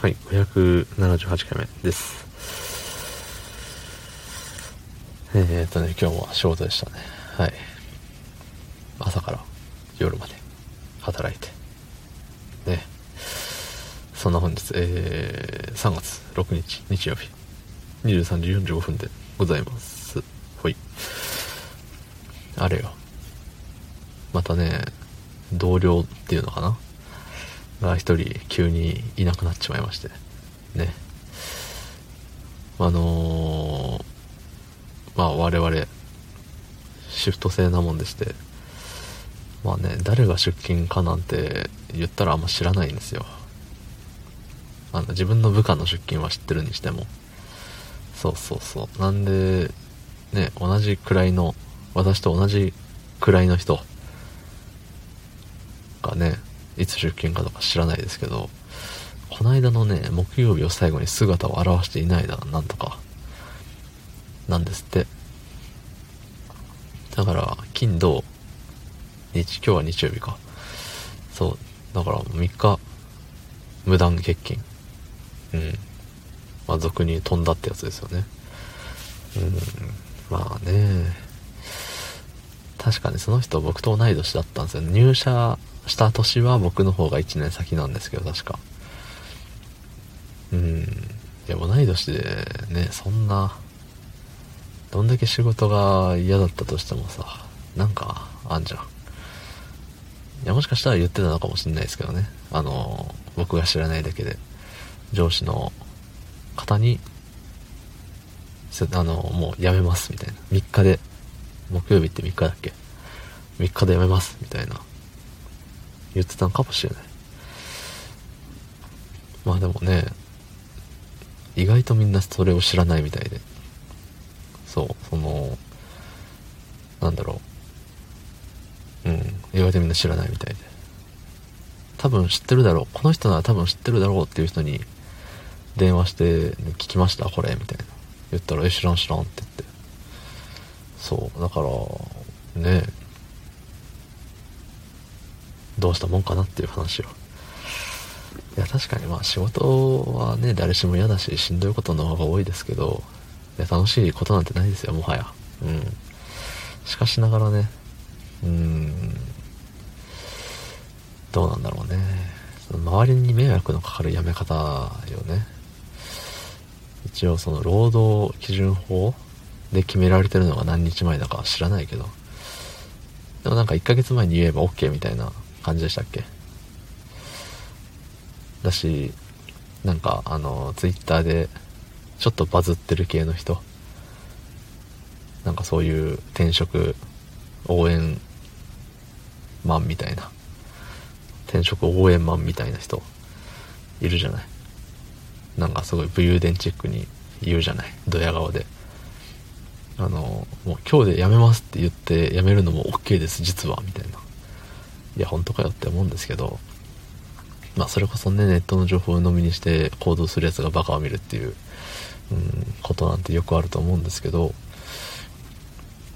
はい、578回目です。えー、っとね、今日も仕事でしたね。はい。朝から夜まで働いて。ね。そんな本日、えー、3月6日日曜日、23時45分でございます。ほい。あれよ。またね、同僚っていうのかな？が一人急にいなくなっちまいまして。ね。あのー、まあ我々シフト制なもんでして。まあね誰が出勤かなんて言ったらあんま知らないんですよ。あの自分の部下の出勤は知ってるにしても。そうそうそう。なんでね同じくらいの私と同じくらいの人がねいつ出勤かとか知らないですけど、この間のね、木曜日を最後に姿を現していないだなんとか、なんですって。だから、金、土、日、今日は日曜日か。そう。だから3日、無断欠勤。うん。まあ、俗に飛んだってやつですよね。うん。まあね。確かにその人僕と同い年だったんですよ。入社した年は僕の方が1年先なんですけど、確か。うん。いや、同い年でね、そんな、どんだけ仕事が嫌だったとしてもさ、なんか、あんじゃん。いや、もしかしたら言ってたのかもしんないですけどね。あの、僕が知らないだけで、上司の方に、あの、もう辞めますみたいな。3日で、木曜日って3日だっけ ?3 日で辞めますみたいな言ってたのかもしれない。まあでもね、意外とみんなそれを知らないみたいで。そう、その、なんだろう。うん、意外とみんな知らないみたいで。多分知ってるだろう。この人なら多分知ってるだろうっていう人に電話して、聞きましたこれみたいな。言ったら、え、知らん知らんって言って。そう、だから、ねどうしたもんかなっていう話を。いや、確かにまあ仕事はね、誰しも嫌だし、しんどいことの方が多いですけど、いや、楽しいことなんてないですよ、もはや。うん。しかしながらね、うん、どうなんだろうね。周りに迷惑のかかるやめ方よね。一応その労働基準法で決められてるのが何日前だか知らないけど、でもなんか1ヶ月前に言えば OK みたいな感じでしたっけ？だし、なんか、あの、ツイッターで、ちょっとバズってる系の人、なんかそういう転職応援マンみたいな、転職応援マンみたいな人、いるじゃない？なんかすごい武勇伝チックに言うじゃない？ドヤ顔で。あの、もう今日で辞めますって言って辞めるのも OK です、実は、みたいな。いや、本当かよって思うんですけど、まあ、それこそね、ネットの情報を飲みにして行動するやつがバカを見るっていう、うん、ことなんてよくあると思うんですけど、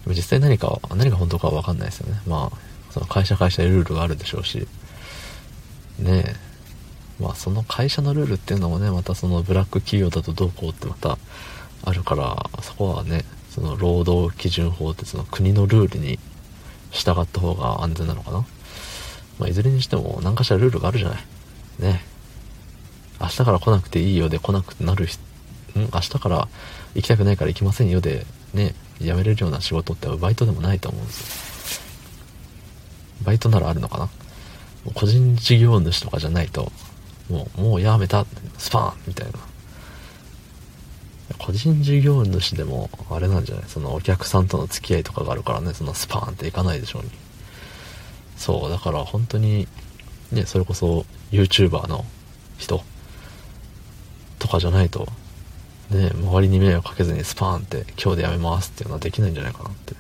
実際何か、何が本当かはわかんないですよね。まあ、その会社会社でルールがあるでしょうし、ねえ、まあその会社のルールっていうのもね、またそのブラック企業だとどうこうってまたあるから、そこはね、その労働基準法ってその国のルールに従った方が安全なのかな？まあ、いずれにしても何かしらルールがあるじゃない。ね。明日から来なくていいよで来なくなる人、ん？明日から行きたくないから行きませんよで、ね、辞めれるような仕事ってバイトでもないと思うんですよ。バイトならあるのかな？個人事業主とかじゃないと、もう、もうやめた、スパーンみたいな。個人事業主でも、あれなんじゃない？そのお客さんとの付き合いとかがあるからね、そのスパーンっていかないでしょうに。そう、だから本当に、ね、それこそ YouTuber の人とかじゃないと、ね、周りに迷惑かけずにスパーンって今日でやめますっていうのはできないんじゃないかなって。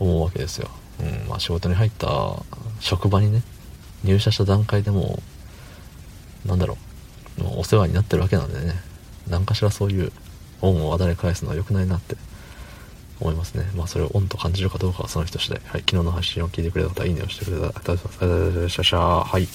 思うわけですよ。うん、まあ仕事に入った職場にね、入社した段階でもなんだろう、もうお世話になってるわけなんでね、何かしらそういう恩を渡り返すのは良くないなって思いますね。まあそれをオンと感じるかどうかはその人次第。はい。昨日の配信を聞いてくれた方、いいねをしてくれた方、はい。